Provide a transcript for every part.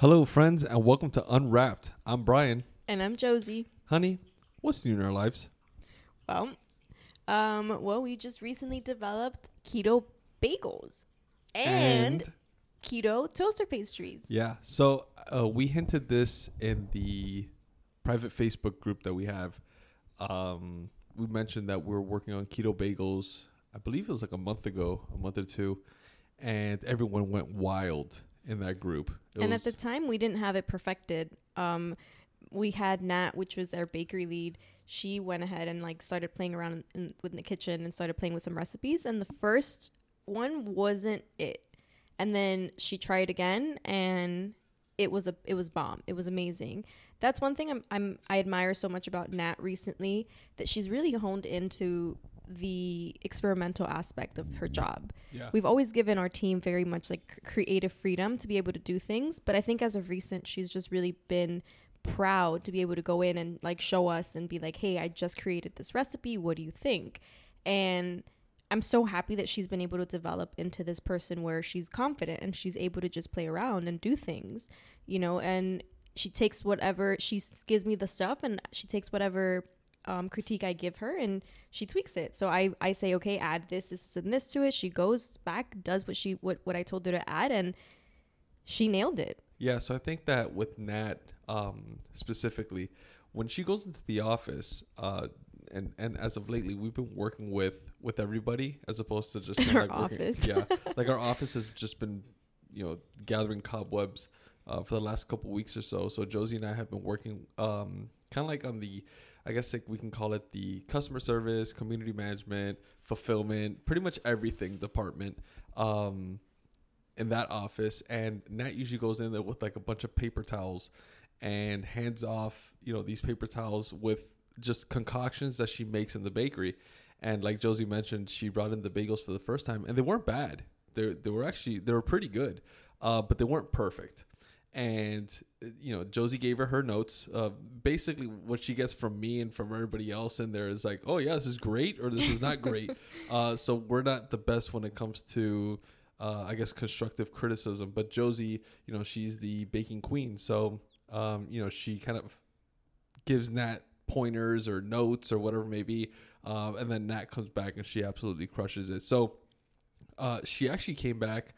Hello, friends, and welcome to Unwrapped. I'm Brian. And I'm Josie. Honey, what's new in our lives? Well, um, well, we just recently developed keto bagels and, keto toaster pastries. yeah, so uh, we hinted this in the private Facebook group that we have. Um, we mentioned that we're working on keto bagels. I believe it was like a month ago, a month or two, and everyone went wild in that group. It and at the time, we didn't have it perfected. Um, we had Nat, which was our bakery lead. She went ahead and like started playing around in, in, within the kitchen and started playing with some recipes. And the first one wasn't it. And then she tried again, and it was a it was bomb. It was amazing. That's one thing I'm, I'm I admire so much about Nat recently that she's really honed into the experimental aspect of her job. Yeah. we've always given our team very much like creative freedom to be able to do things but i think as of recent she's just really been proud to be able to go in and like show us and be like hey i just created this recipe. What do you think? And i'm so happy that she's been able to develop into this person where she's confident and she's able to just play around and do things you know and she takes whatever she gives me the stuff and she takes whatever um, critique I give her and she tweaks it. So I, I say, okay, add this, this, and this to it. She goes back, does what she what, what I told her to add, and she nailed it. Yeah, so I think that with Nat um, specifically, when she goes into the office, uh, and and as of lately, we've been working with with everybody as opposed to just Our like working- office. yeah, like our office has just been, you know, gathering cobwebs uh, for the last couple weeks or so. So Josie and I have been working, um, kind of like on the, I guess like we can call it the customer service, community management, fulfillment, pretty much everything department. Um, in that office and Nat usually goes in there with like a bunch of paper towels and hands off, you know, these paper towels with just concoctions that she makes in the bakery. And like Josie mentioned, she brought in the bagels for the first time and they weren't bad. They they were actually they were pretty good. Uh, but they weren't perfect. And uh, you know, Josie gave her her notes. Uh, basically, what she gets from me and from everybody else in there is like, "Oh yeah, this is great," or "This is not great." uh, so we're not the best when it comes to uh, I guess constructive criticism. But Josie, you know, she's the baking queen, so um, you know she kind of gives Nat pointers or notes or whatever it may be, um, and then Nat comes back and she absolutely crushes it. So uh, she actually came back.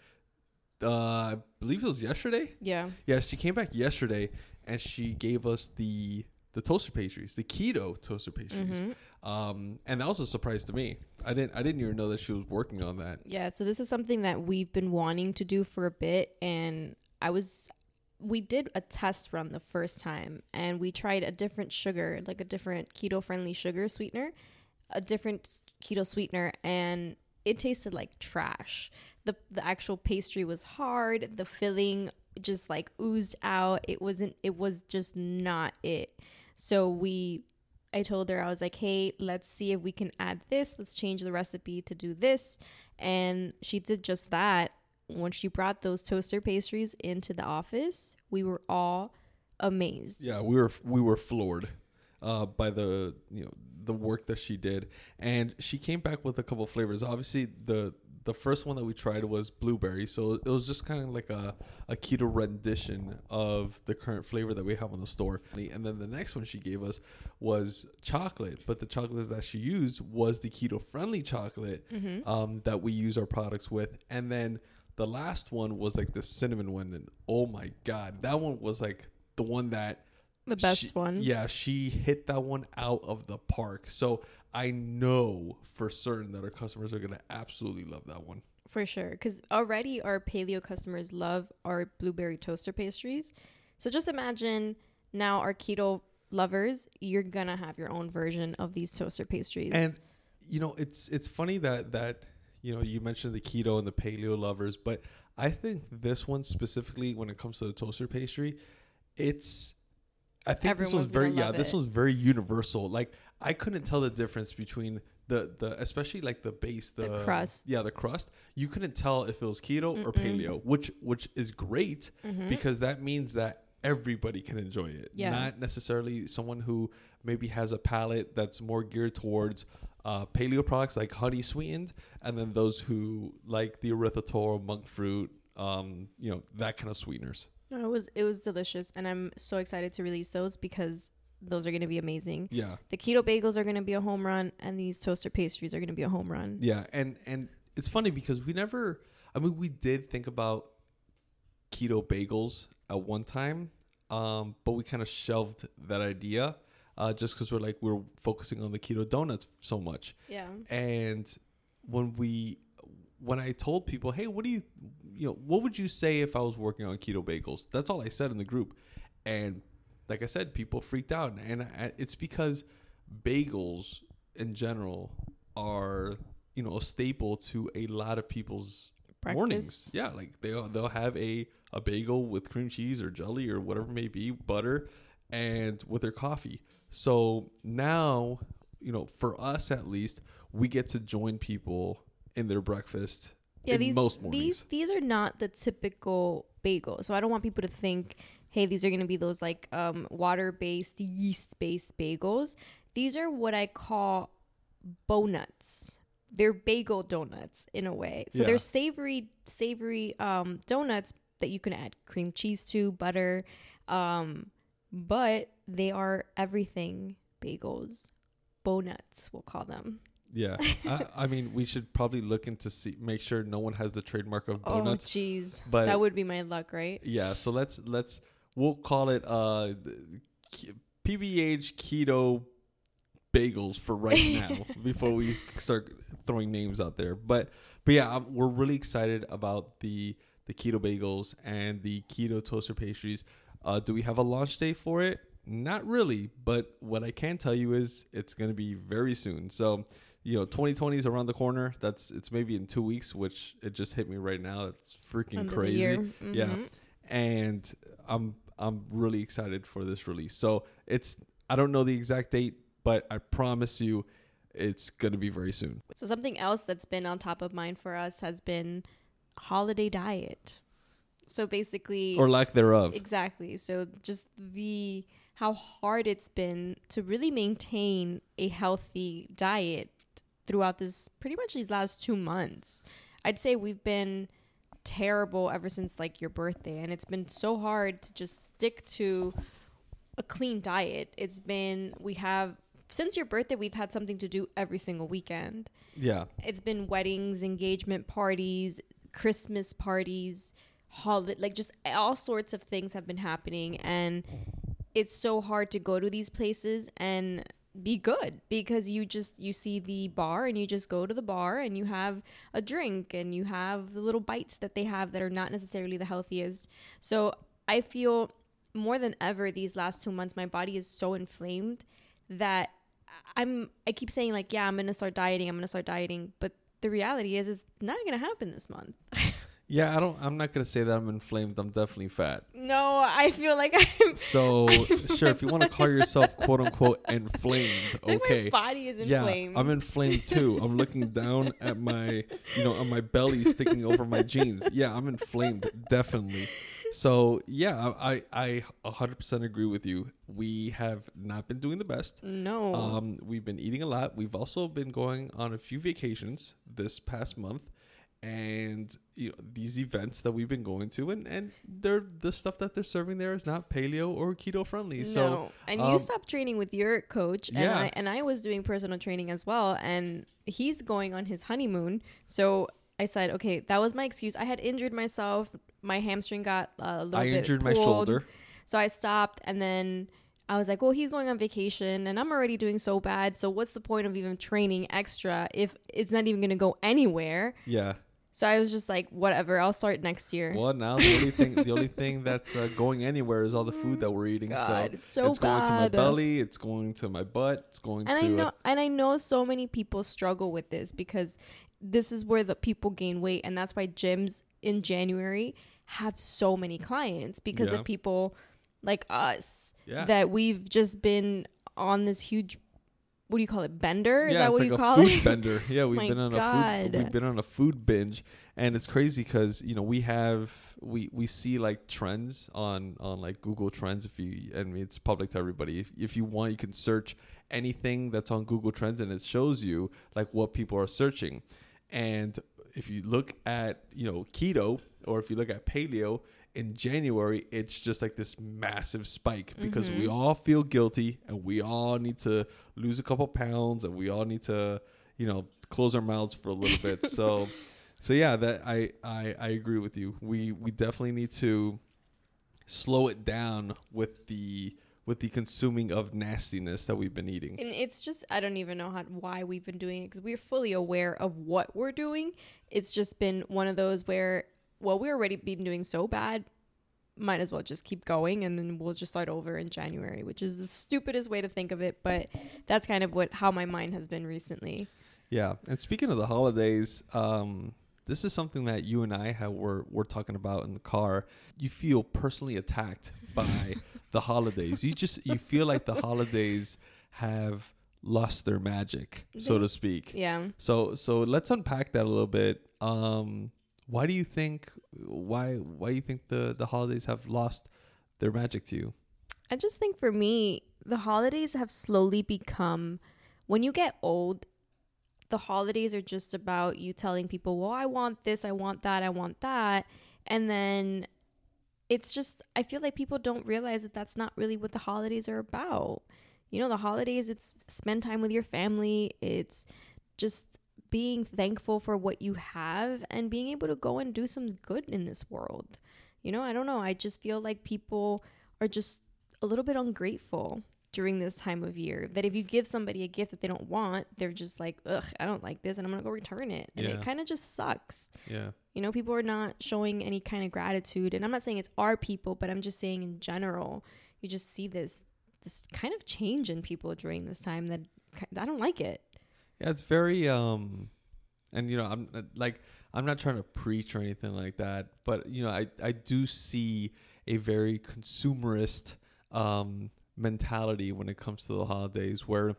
Uh, I believe it was yesterday. Yeah. Yeah, she came back yesterday and she gave us the the toaster pastries, the keto toaster pastries. Mhm. Um, and that was a surprise to me. I didn't I didn't even know that she was working on that. Yeah. So this is something that we've been wanting to do for a bit, and I was. We did a test run the first time, and we tried a different sugar, like a different keto-friendly sugar sweetener, a different keto sweetener, and it tasted like trash. The The actual pastry was hard. The filling just like oozed out. It wasn't. It was just not it. So we I told her, I was like, hey, let's see if we can add this. Let's change the recipe to do this. And she did just that. When she brought those toaster pastries into the office, we were all amazed. Yeah, we were we were floored uh, by the you know the work that she did, and she came back with a couple flavors. Obviously, the the first one that we tried was blueberry, so it was just kind of like a, a keto rendition of the current flavor that we have on the store. And then the next one she gave us was chocolate, but the chocolate that she used was the keto friendly chocolate Mm-hmm. um, that we use our products with. And then the last one was like the cinnamon one, and oh my god, that one was like the one that The best she- one. Yeah, she hit that one out of the park. So I know for certain that our customers are gonna absolutely love that one. For sure. Because already our paleo customers love our blueberry toaster pastries. So just imagine now our keto lovers, you're going to have your own version of these toaster pastries. And you know, it's it's funny that that you know you mentioned the keto and the paleo lovers, but I think this one specifically, when it comes to the toaster pastry, it's I think this Everyone's was very yeah, love this it. was very universal. Like I couldn't tell the difference between the the especially like the base the, The crust. yeah the crust you couldn't tell if it was keto or Mm-mm. paleo which which is great Mhm. because that means that everybody can enjoy it. Yeah. Not necessarily someone who maybe has a palate that's more geared towards uh, paleo products like honey sweetened, and then those who like the erythritol, monk fruit, um, you know, that kind of sweeteners. No, it was it was delicious, and I'm so excited to release those because those are going to be amazing. Yeah. The keto bagels are going to be a home run, and these toaster pastries are going to be a home run. Yeah, and and it's funny because we never. I mean, we did think about keto bagels at one time, um, but we kind of shelved that idea uh, just because we're like we're focusing on the keto donuts so much. Yeah. And when we, when I told people, hey, what do you, you know, what would you say if I was working on keto bagels? That's all I said in the group, and like I said, people freaked out, and I, it's because bagels in general are you know a staple to a lot of people's mornings. Yeah, like they they'll have a a bagel with cream cheese or jelly or whatever it may be, butter, and with their coffee. So now, you know, for us at least, we get to join people in their breakfast. Yeah, these most mornings. these these are not the typical bagel. So I don't want people to think, hey, these are going to be those like um, water based, yeast based bagels. These are what I call bonuts. They're bagel donuts in a way. So Yeah. they're savory, savory um, donuts that you can add cream cheese to, butter, um, but they are everything bagels. Bonuts, we'll call them. Yeah, I, I mean, we should probably look into see make sure no one has the trademark of bonuts. Oh, donuts. jeez. but That would be my luck, right? yeah, so let's let's we'll call it uh PBH keto bagels for right now before we start throwing names out there. But but yeah, um, we're really excited about the the keto bagels and the keto toaster pastries. Uh, do we have a launch date for it? Not really, but what I can tell you is it's going to be very soon. So, you know, 2020 is around the corner. That's it's maybe in two weeks, which it just hit me right now. It's freaking the crazy year. Yeah. Mm-hmm. And I'm I'm really excited for this release. So it's I don't know the exact date, but I promise you, it's gonna be very soon. So something else that's been on top of mind for us has been holiday diet. So basically or lack thereof. exactly. So just the how hard it's been to really maintain a healthy diet throughout this pretty much these last 2 months. I'd say we've been terrible ever since like your birthday and it's been so hard to just stick to a clean diet. It's been we have since your birthday we've had something to do every single weekend yeah, it's been weddings, engagement parties, Christmas parties, holiday, like just all sorts of things have been happening, and it's so hard to go to these places and be good because you just you see the bar and you just go to the bar and you have a drink and you have the little bites that they have that are not necessarily the healthiest. So I feel more than ever these last 2 months my body is so inflamed that I'm I keep saying like yeah I'm gonna start dieting I'm gonna start dieting but the reality is it's not gonna happen this month. yeah. I don't. I'm not gonna say that I'm inflamed. I'm definitely fat. no, I feel like I'm So sure, if you want to call yourself quote unquote inflamed, like okay. my body is inflamed. Yeah. I'm inflamed too. I'm looking down at my, you know, on my belly sticking over my jeans. Yeah, I'm inflamed, definitely. So yeah, I I 100% agree with you. We have not been doing the best. no. Um, we've been eating a lot. We've also been going on a few vacations this past month, and you know these events that we've been going to, and and they're the stuff that they're serving there is not paleo or keto friendly. no. So and um, you stopped training with your coach and Yeah. I and I was doing personal training as well and he's going on his honeymoon. So I said, okay, that was my excuse. I had injured myself. My hamstring got a little I bit injured my shoulder. So I stopped and then I was like, well, he's going on vacation and I'm already doing so bad. So what's the point of even training extra if it's not even going to go anywhere? Yeah. So I was just like, whatever, I'll start next year. Well, now the only thing the only thing that's uh, going anywhere is all the food that we're eating. God, so it's so it's going to my belly. It's going to my butt. It's going and to. I know uh, and I know so many people struggle with this because this is where the people gain weight and that's why gyms in January have so many clients because Yeah. of people like us yeah. that we've just been on this huge what do you call it bender is yeah, that what like you a call food it bender. Yeah, we've been on a food. We've been on a food binge, and it's crazy because you know we have we we see like trends on on like Google Trends. If you I mean it's public to everybody. If if you want, you can search anything that's on Google Trends, and it shows you like what people are searching, and if you look at you know keto or if you look at paleo in January, it's just like this massive spike because we Mhm. all feel guilty and we all need to lose a couple pounds and we all need to, you know, close our mouths for a little bit. So, so yeah, that I, I I agree with you. We we definitely need to slow it down with the with the consuming of nastiness that we've been eating. And it's just I don't even know how why we've been doing it because we're fully aware of what we're doing. It's just been one of those where well we're already been doing so bad, might as well just keep going and then we'll just start over in January, which is the stupidest way to think of it, but that's kind of what how my mind has been recently. Yeah, and speaking of the holidays, um, this is something that you and I have were we're talking about in the car. You feel personally attacked by the holidays. You just you feel like the holidays have lost their magic, so to speak. Yeah. So so let's unpack that a little bit. Um, why do you think why why do you think the the holidays have lost their magic to you? I just think for me, the holidays have slowly become when you get old, the holidays are just about you telling people, well, I want this, I want that, I want that. And then it's just, I feel like people don't realize that that's not really what the holidays are about. You know, the holidays, it's spend time with your family, it's just being thankful for what you have and being able to go and do some good in this world. You know, I don't know. I just feel like people are just a little bit ungrateful during this time of year. That if you give somebody a gift that they don't want, they're just like, ugh, I don't like this and I'm going to go return it. And Yeah. it kind of just sucks. Yeah. You know, people are not showing any kind of gratitude. And I'm not saying it's our people, but I'm just saying in general, you just see this this kind of change in people during this time that I don't like it. Yeah, it's very um and you know, I'm uh, like I'm not trying to preach or anything like that, but you know, I I do see a very consumerist um mentality when it comes to the holidays where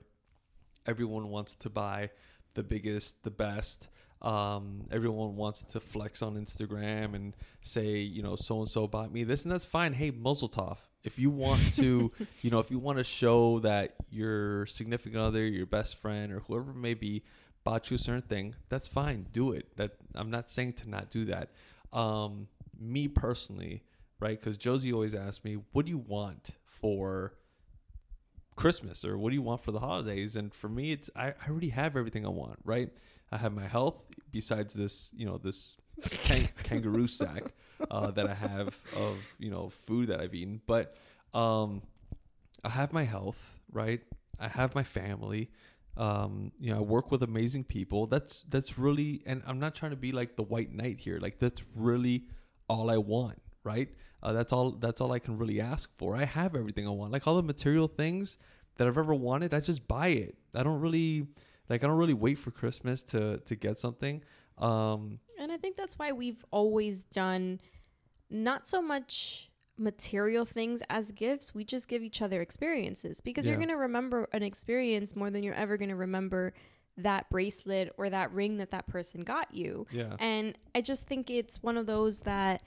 everyone wants to buy the biggest, the best. Um, everyone wants to flex on Instagram and say, you know, so and so bought me this, and that's fine. Hey, muzzle. If you want to, you know, if you want to show that your significant other, your best friend, or whoever it may be, bought you a certain thing, that's fine. Do it. That I'm not saying to not do that. Um, me personally, right? Because Josie always asks me, "What do you want for Christmas or what do you want for the holidays?" And for me, it's I, I already have everything I want, right? I have my health besides this, you know, this kang- kangaroo sack uh, that I have of you know food that I've eaten, but um, I have my health, right? I have my family. Um, you know, I work with amazing people. That's that's really, and I'm not trying to be like the white knight here. Like that's really all I want, right? Uh, that's all. That's all I can really ask for. I have everything I want. Like all the material things that I've ever wanted, I just buy it. I don't really like. I don't really wait for Christmas to to get something. Um, And I think that's why we've always done not so much material things as gifts. We just give each other experiences because you're going to remember an experience more than you're ever going to remember that bracelet or that ring that that person got you. yeah. And I just think it's one of those that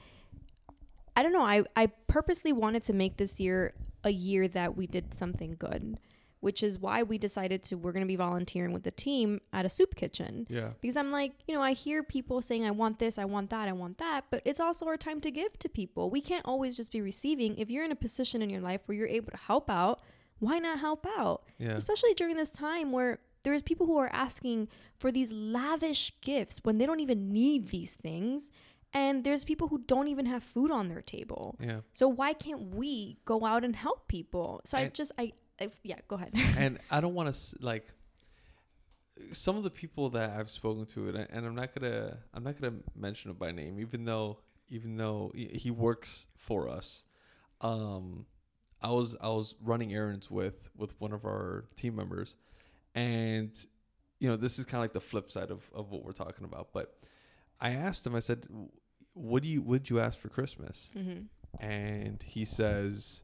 I don't know. I, I purposely wanted to make this year a year that we did something good, which is why we decided to we're going to be volunteering with the team at a soup kitchen Yeah. because I'm like, you know, I hear people saying, I want this, I want that, I want that, but it's also our time to give to people. We can't always just be receiving. If you're in a position in your life where you're able to help out, why not help out? Yeah. Especially during this time where there's people who are asking for these lavish gifts when they don't even need these things. And there's people who don't even have food on their table. Yeah. So why can't we go out and help people? So I just, I, I yeah, go ahead. and I don't want to like some of the people that I've spoken to, and, I, and I'm not gonna I'm not gonna mention it by name, even though even though he he works for us. Um, I was I was running errands with with one of our team members, and you know this is kind of like the flip side of of what we're talking about. But I asked him, I said, "What do you would you ask for Christmas?" hmm and he says,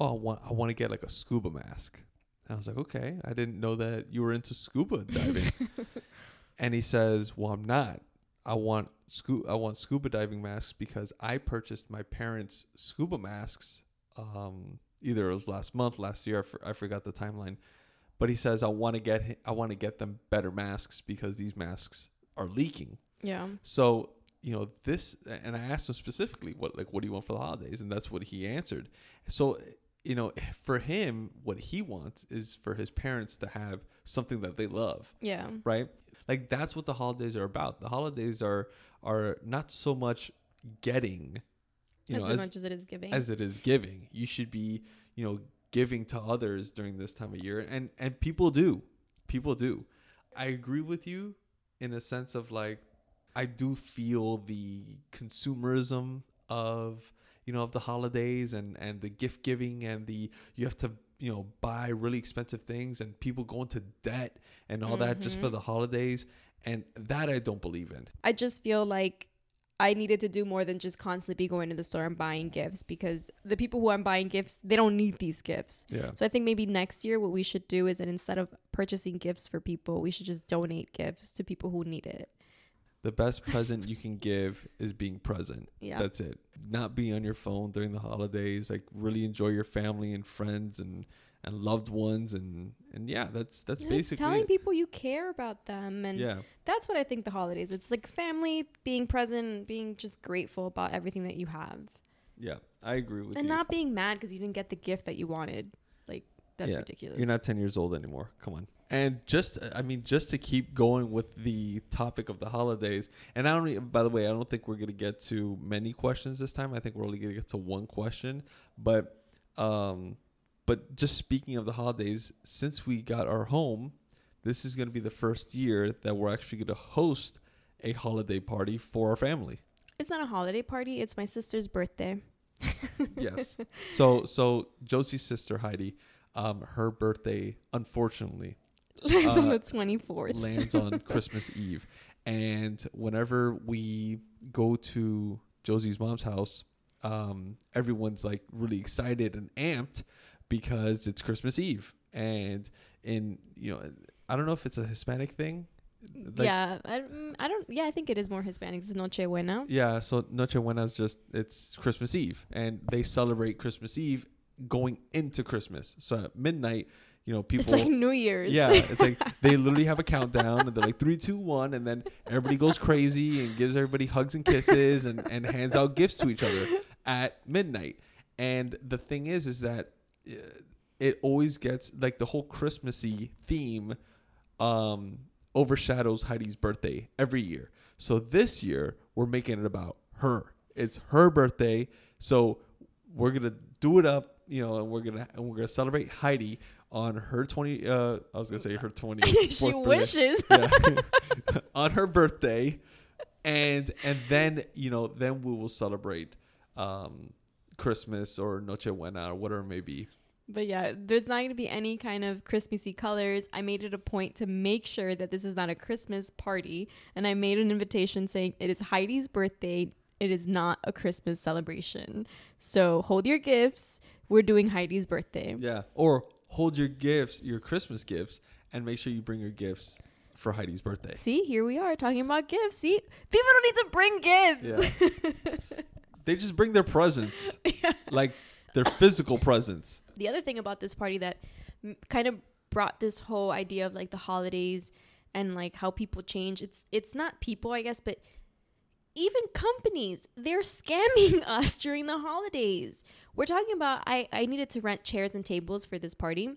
"Oh, I want I want to get like a scuba mask." And I was like, "Okay, I didn't know that you were into scuba diving." and he says, "Well, I'm not. I want scu- I want scuba diving masks because I purchased my parents' scuba masks. Um, either it was last month, last year. I, for- I forgot the timeline. But he says I want to get hi- I want to get them better masks because these masks are leaking." Yeah. So, you know, this and I asked him specifically what like what do you want for the holidays and that's what he answered. So, you know, for him what he wants is for his parents to have something that they love, Yeah. right? Like that's what the holidays are about. The holidays are are not so much getting you as know, as, much as it is giving. as it is giving. You should be, you know, giving to others during this time of year and and people do. People do. I agree with you in a sense of like I do feel the consumerism of you know of the holidays and and the gift giving and the you have to you know buy really expensive things and people go into debt and all that just for Mhm. the holidays and that I don't believe in. I just feel like I needed to do more than just constantly be going to the store and buying gifts because the people who I'm buying gifts, they don't need these gifts. Yeah. So I think maybe next year what we should do is that instead of purchasing gifts for people, we should just donate gifts to people who need it. The best present you can give is being present. Yeah. That's it. Not being on your phone during the holidays. Like really enjoy your family and friends and and loved ones and and yeah, that's that's Yeah, basically telling it. people you care about them and yeah. that's what I think the holidays. It's like family being present, being just grateful about everything that you have. Yeah. I agree with and you. And not being mad because you didn't get the gift that you wanted. Like that's Yeah, ridiculous. You're not 10 years old anymore. Come on. And just, I mean, just to keep going with the topic of the holidays, and I don't, by the way, I don't think we're going to get to many questions this time. I think we're only going to get to one question. But, um, but just speaking of the holidays, since we got our home, this is going to be the first year that we're actually going to host a holiday party for our family. It's not a holiday party. It's my sister's birthday. yes. So, so Josie's sister Heidi, um, her birthday, unfortunately, Lands on Uh, the twenty fourth. lands on Christmas Eve. And whenever we go to Josie's mom's house, um, everyone's like really excited and amped because it's Christmas Eve. And in you know, I don't know if it's a Hispanic thing. Like- yeah, I, mm, I don't. Yeah, I think it is more Hispanic. It's Noche Buena. Yeah, so Noche Buena is just it's Christmas Eve, and they celebrate Christmas Eve going into Christmas. So at midnight, you know, people it's like New Year's. Yeah, it's like they literally have a countdown and they're like three, two, one, and then everybody goes crazy and gives everybody hugs and kisses and, and hands out gifts to each other at midnight. And the thing is, is that uh, it always gets like the whole Christmassy theme um, overshadows Heidi's birthday every year. So this year we're making it about her. It's her birthday, so we're gonna do it up, you know, and we're gonna and we're gonna celebrate Heidi on her twenty. Uh, I was gonna say her twenty. she wishes. On her birthday, and and then you know then we will celebrate um, Christmas or Noche Buena or whatever it may be. But yeah, there's not going to be any kind of Christmassy colors. I made it a point to make sure that this is not a Christmas party. And I made an invitation saying it is Heidi's birthday. It is not a Christmas celebration. So hold your gifts. We're doing Heidi's birthday. Yeah, or hold your gifts, your Christmas gifts, and make sure you bring your gifts for Heidi's birthday. See, here we are talking about gifts. See, people don't need to bring gifts. They just bring their presents, like their physical presents. the other thing about this party that m- kind of brought this whole idea of like the holidays and like how people change it's it's not people i guess but even companies they're scamming us during the holidays we're talking about i i needed to rent chairs and tables for this party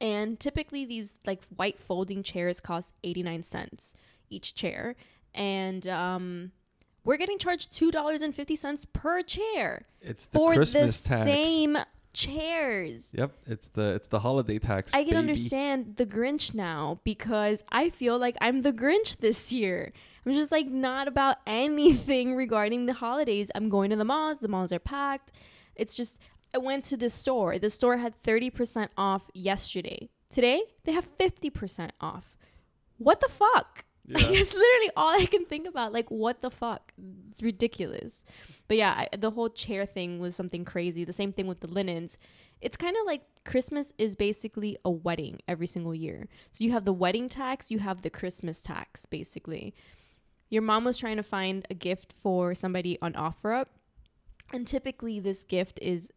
and typically these like white folding chairs cost 89 cents each chair and um we're getting charged $2.50 per chair It's the for Christmas the tax. same chairs. Yep, it's the it's the holiday tax. I can baby. understand the Grinch now because I feel like I'm the Grinch this year. I'm just like not about anything regarding the holidays. I'm going to the malls, the malls are packed. It's just I went to the store. The store had 30% off yesterday. Today, they have 50% off. What the fuck? Yeah. it's literally all I can think about. Like, what the fuck? It's ridiculous. But yeah, I, the whole chair thing was something crazy. The same thing with the linens. It's kind of like Christmas is basically a wedding every single year. So you have the wedding tax, you have the Christmas tax, basically. Your mom was trying to find a gift for somebody on OfferUp, and typically this gift is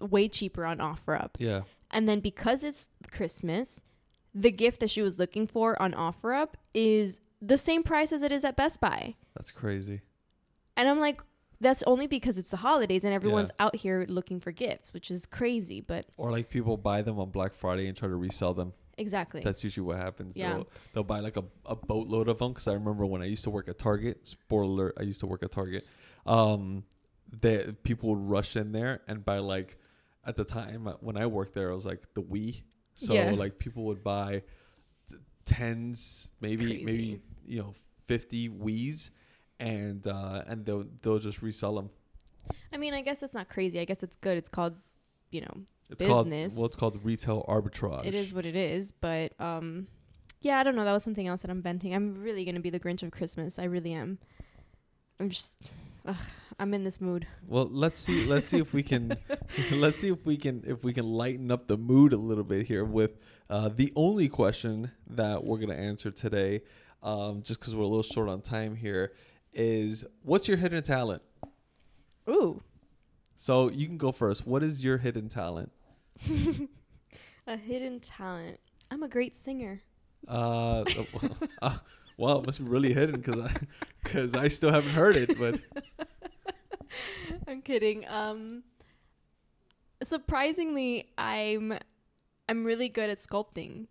way cheaper on OfferUp. Yeah, And then because it's Christmas, the gift that she was looking for on OfferUp is the same price as it is at Best Buy. That's crazy. And I'm like, that's only because it's the holidays and everyone's Yeah. out here looking for gifts, which is crazy, but Or like people buy them on Black Friday and try to resell them. Exactly. That's usually what happens. Yeah. They'll, they'll buy like a, a boatload of them. Because I remember when I used to work at Target. Spoiler alert: I used to work at Target. Um, that people would rush in there and buy like, at the time uh, when I worked there, it was like the Wii. So Yeah. like people would buy t- tens, maybe Crazy. maybe you know fifty Wii's, and uh, and they'll they'll just resell them. I mean, I guess it's not crazy. I guess it's good. It's called, you know, It's called Business. well, it's called retail arbitrage. it is what it is. But um, yeah, I don't know. That was something else that I'm venting. I'm really gonna be the Grinch of Christmas. I really am. I'm just, ugh, I'm in this mood. Well, let's see. Let's see if we can. let's see if we can if we can lighten up the mood a little bit here with uh, the only question that we're gonna answer today, um, just because we're a little short on time here, is what's your hidden talent? Ooh, So you can go first. What is your hidden talent? a hidden talent. I'm a great singer. Uh, uh, well, it must be really hidden because I because I still haven't heard it. But I'm kidding. Um, surprisingly, I'm I'm really good at sculpting.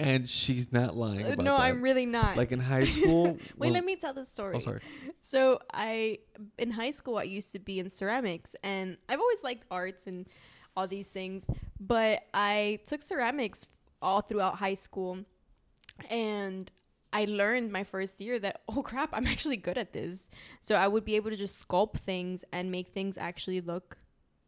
and she's not lying Uh, no, that. I'm really not. like in high school. Wait, let me tell the story. Oh, sorry. So I in high school I used to be in ceramics and I've always liked arts and all these things, but I took ceramics all throughout high school and I learned my first year that oh crap, I'm actually good at this. So I would be able to just sculpt things and make things actually look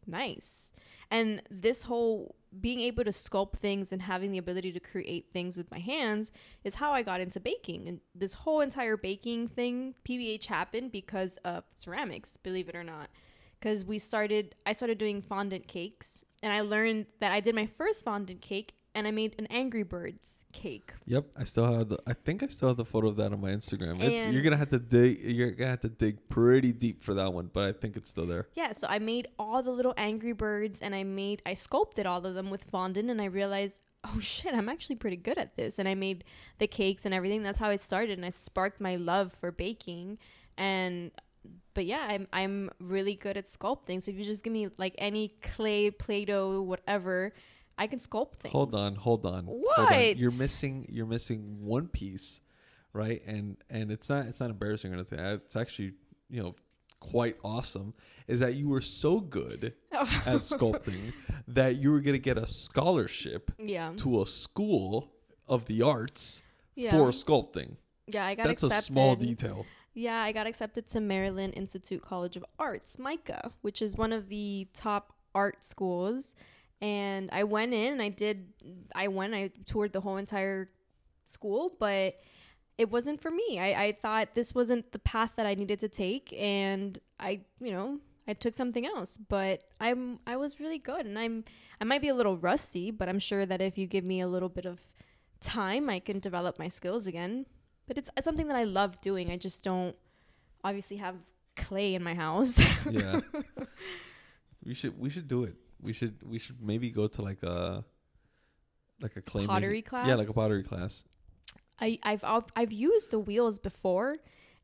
nice. And this whole being able to sculpt things and having the ability to create things with my hands is how I got into baking. And this whole entire baking thing, PBH happened because of ceramics, believe it or not. Because we started, I started doing fondant cakes, and I learned that I did my first fondant cake, and I made an Angry Birds cake. Yep, I still have the. I think I still have the photo of that on my Instagram. It's, you're gonna have to dig. You're gonna have to dig pretty deep for that one, but I think it's still there. Yeah, so I made all the little Angry Birds, and I made, I sculpted all of them with fondant, and I realized, oh shit, I'm actually pretty good at this. And I made the cakes and everything. That's how it started, and I sparked my love for baking, and but yeah, I'm I'm really good at sculpting. So if you just give me like any clay, play-doh, whatever, I can sculpt things. Hold on, hold on. Hold on. What? You're missing. You're missing one piece, right? And and it's not. It's not embarrassing or anything. It's actually you know quite awesome. Is that you were so good at sculpting that you were gonna get a scholarship yeah, to a school of the arts yeah, for sculpting. yeah. I got That's accepted. a small detail. Yeah, I got accepted to Maryland Institute College of Arts, MICA, which is one of the top art schools. And I went in and I did, I went, I toured the whole entire school, but it wasn't for me. I, I thought this wasn't the path that I needed to take. And I, you know, I took something else, but I'm, I was really good. And I'm, I might be a little rusty, but I'm sure that if you give me a little bit of time, I can develop my skills again but it's, it's something that I love doing. I just don't obviously have clay in my house. yeah. We should we should do it. We should we should maybe go to like a like a clay Pottery making- Yeah, like a pottery class. I I've I've, I've used the wheels before,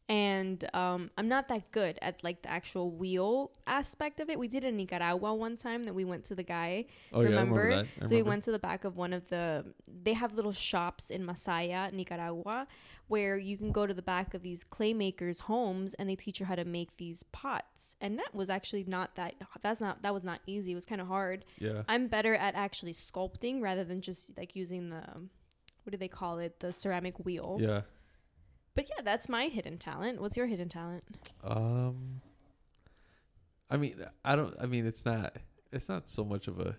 and um, I'm not that good at like the actual wheel aspect of it. We did it in Nicaragua one time that we went to the guy. Oh yeah, I Remember? remember that. I So we went to the back of one of the. They have little shops in Masaya, Nicaragua, where you can go to the back of these clay makers' homes and they teach you how to make these pots. And that was actually not that. That's not. That was not easy. It was kind of hard. Yeah. I'm better at actually sculpting rather than just like using the. What do they call it? The ceramic wheel. Yeah. But yeah, that's my hidden talent. What's your hidden talent? Um I mean I don't I mean it's not it's not so much of a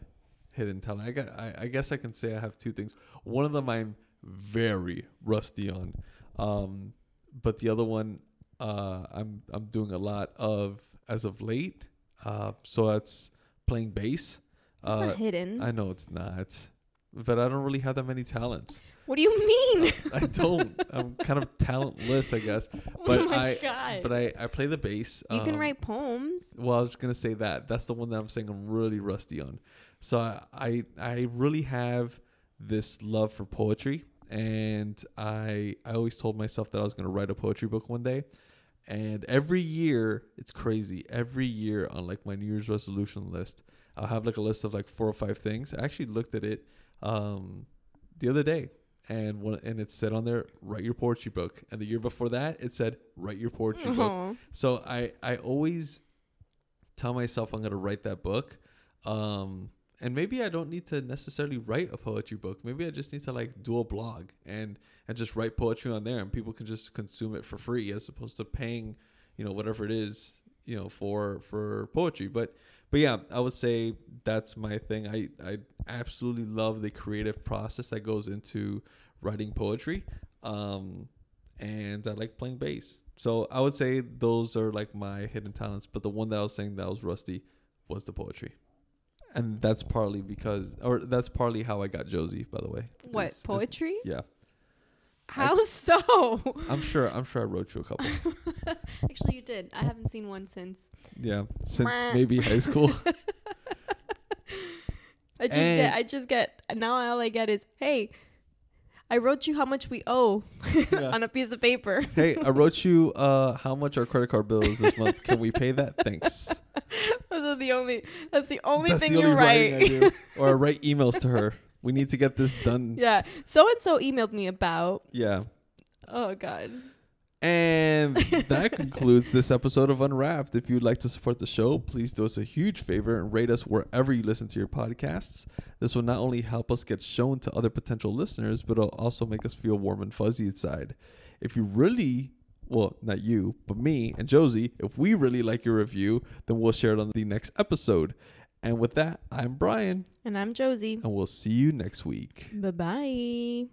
hidden talent. I got I, I guess I can say I have two things. One of them I'm very rusty on. Um but the other one uh I'm I'm doing a lot of as of late. Uh so that's playing bass. It's uh not hidden. I know it's not. But I don't really have that many talents. What do you mean? I don't. I'm kind of talentless, I guess. oh But my I god! but I, I play the bass. you can um, write poems. Well, I was gonna say that. That's the one that I'm saying I'm really rusty on. So I I, I really have this love for poetry, and I I always told myself that I was gonna write a poetry book one day. And every year, it's crazy. Every year on like my New Year's resolution list, I'll have like a list of like four or five things. I actually looked at it um, the other day, and one and it said on there, "Write your poetry book." And the year before that, it said, "Write your poetry book." So I I always tell myself I'm gonna write that book. Um, and maybe I don't need to necessarily write a poetry book. Maybe I just need to like do a blog and and just write poetry on there, and people can just consume it for free as opposed to paying, you know, whatever it is, you know, for for poetry. But but yeah, I would say that's my thing. I I absolutely love the creative process that goes into writing poetry. Um, and I like playing bass. So I would say those are like my hidden talents. But the one that I was saying that was rusty was the poetry, and that's partly because, or that's partly how I got Josie. By the way, What Is- is- poetry? yeah, How so? I'm sure. I'm sure I wrote you a couple. Actually, you did. I haven't seen one since. Yeah, since maybe high school. I just And- get. I just get. Now all I get is, hey, I wrote you how much we owe Yeah. on a piece of paper. hey, I wrote you uh, how much our credit card bill is this month. Can we pay that? Thanks. Those are the only. That's the only That's thing the you only writing write. I do. Or I write emails to her. We need to get this done. yeah. So and so emailed me about. Yeah. Oh God. And that concludes this episode of Unwrapped. If you'd like to support the show, please do us a huge favor and rate us wherever you listen to your podcasts. This will not only help us get shown to other potential listeners, but it'll also make us feel warm and fuzzy inside. If you really, well, not you, but me and Josie, if we really like your review, then we'll share it on the next episode. And with that, I'm Brian, And I'm Josie. and we'll see you next week. Bye bye.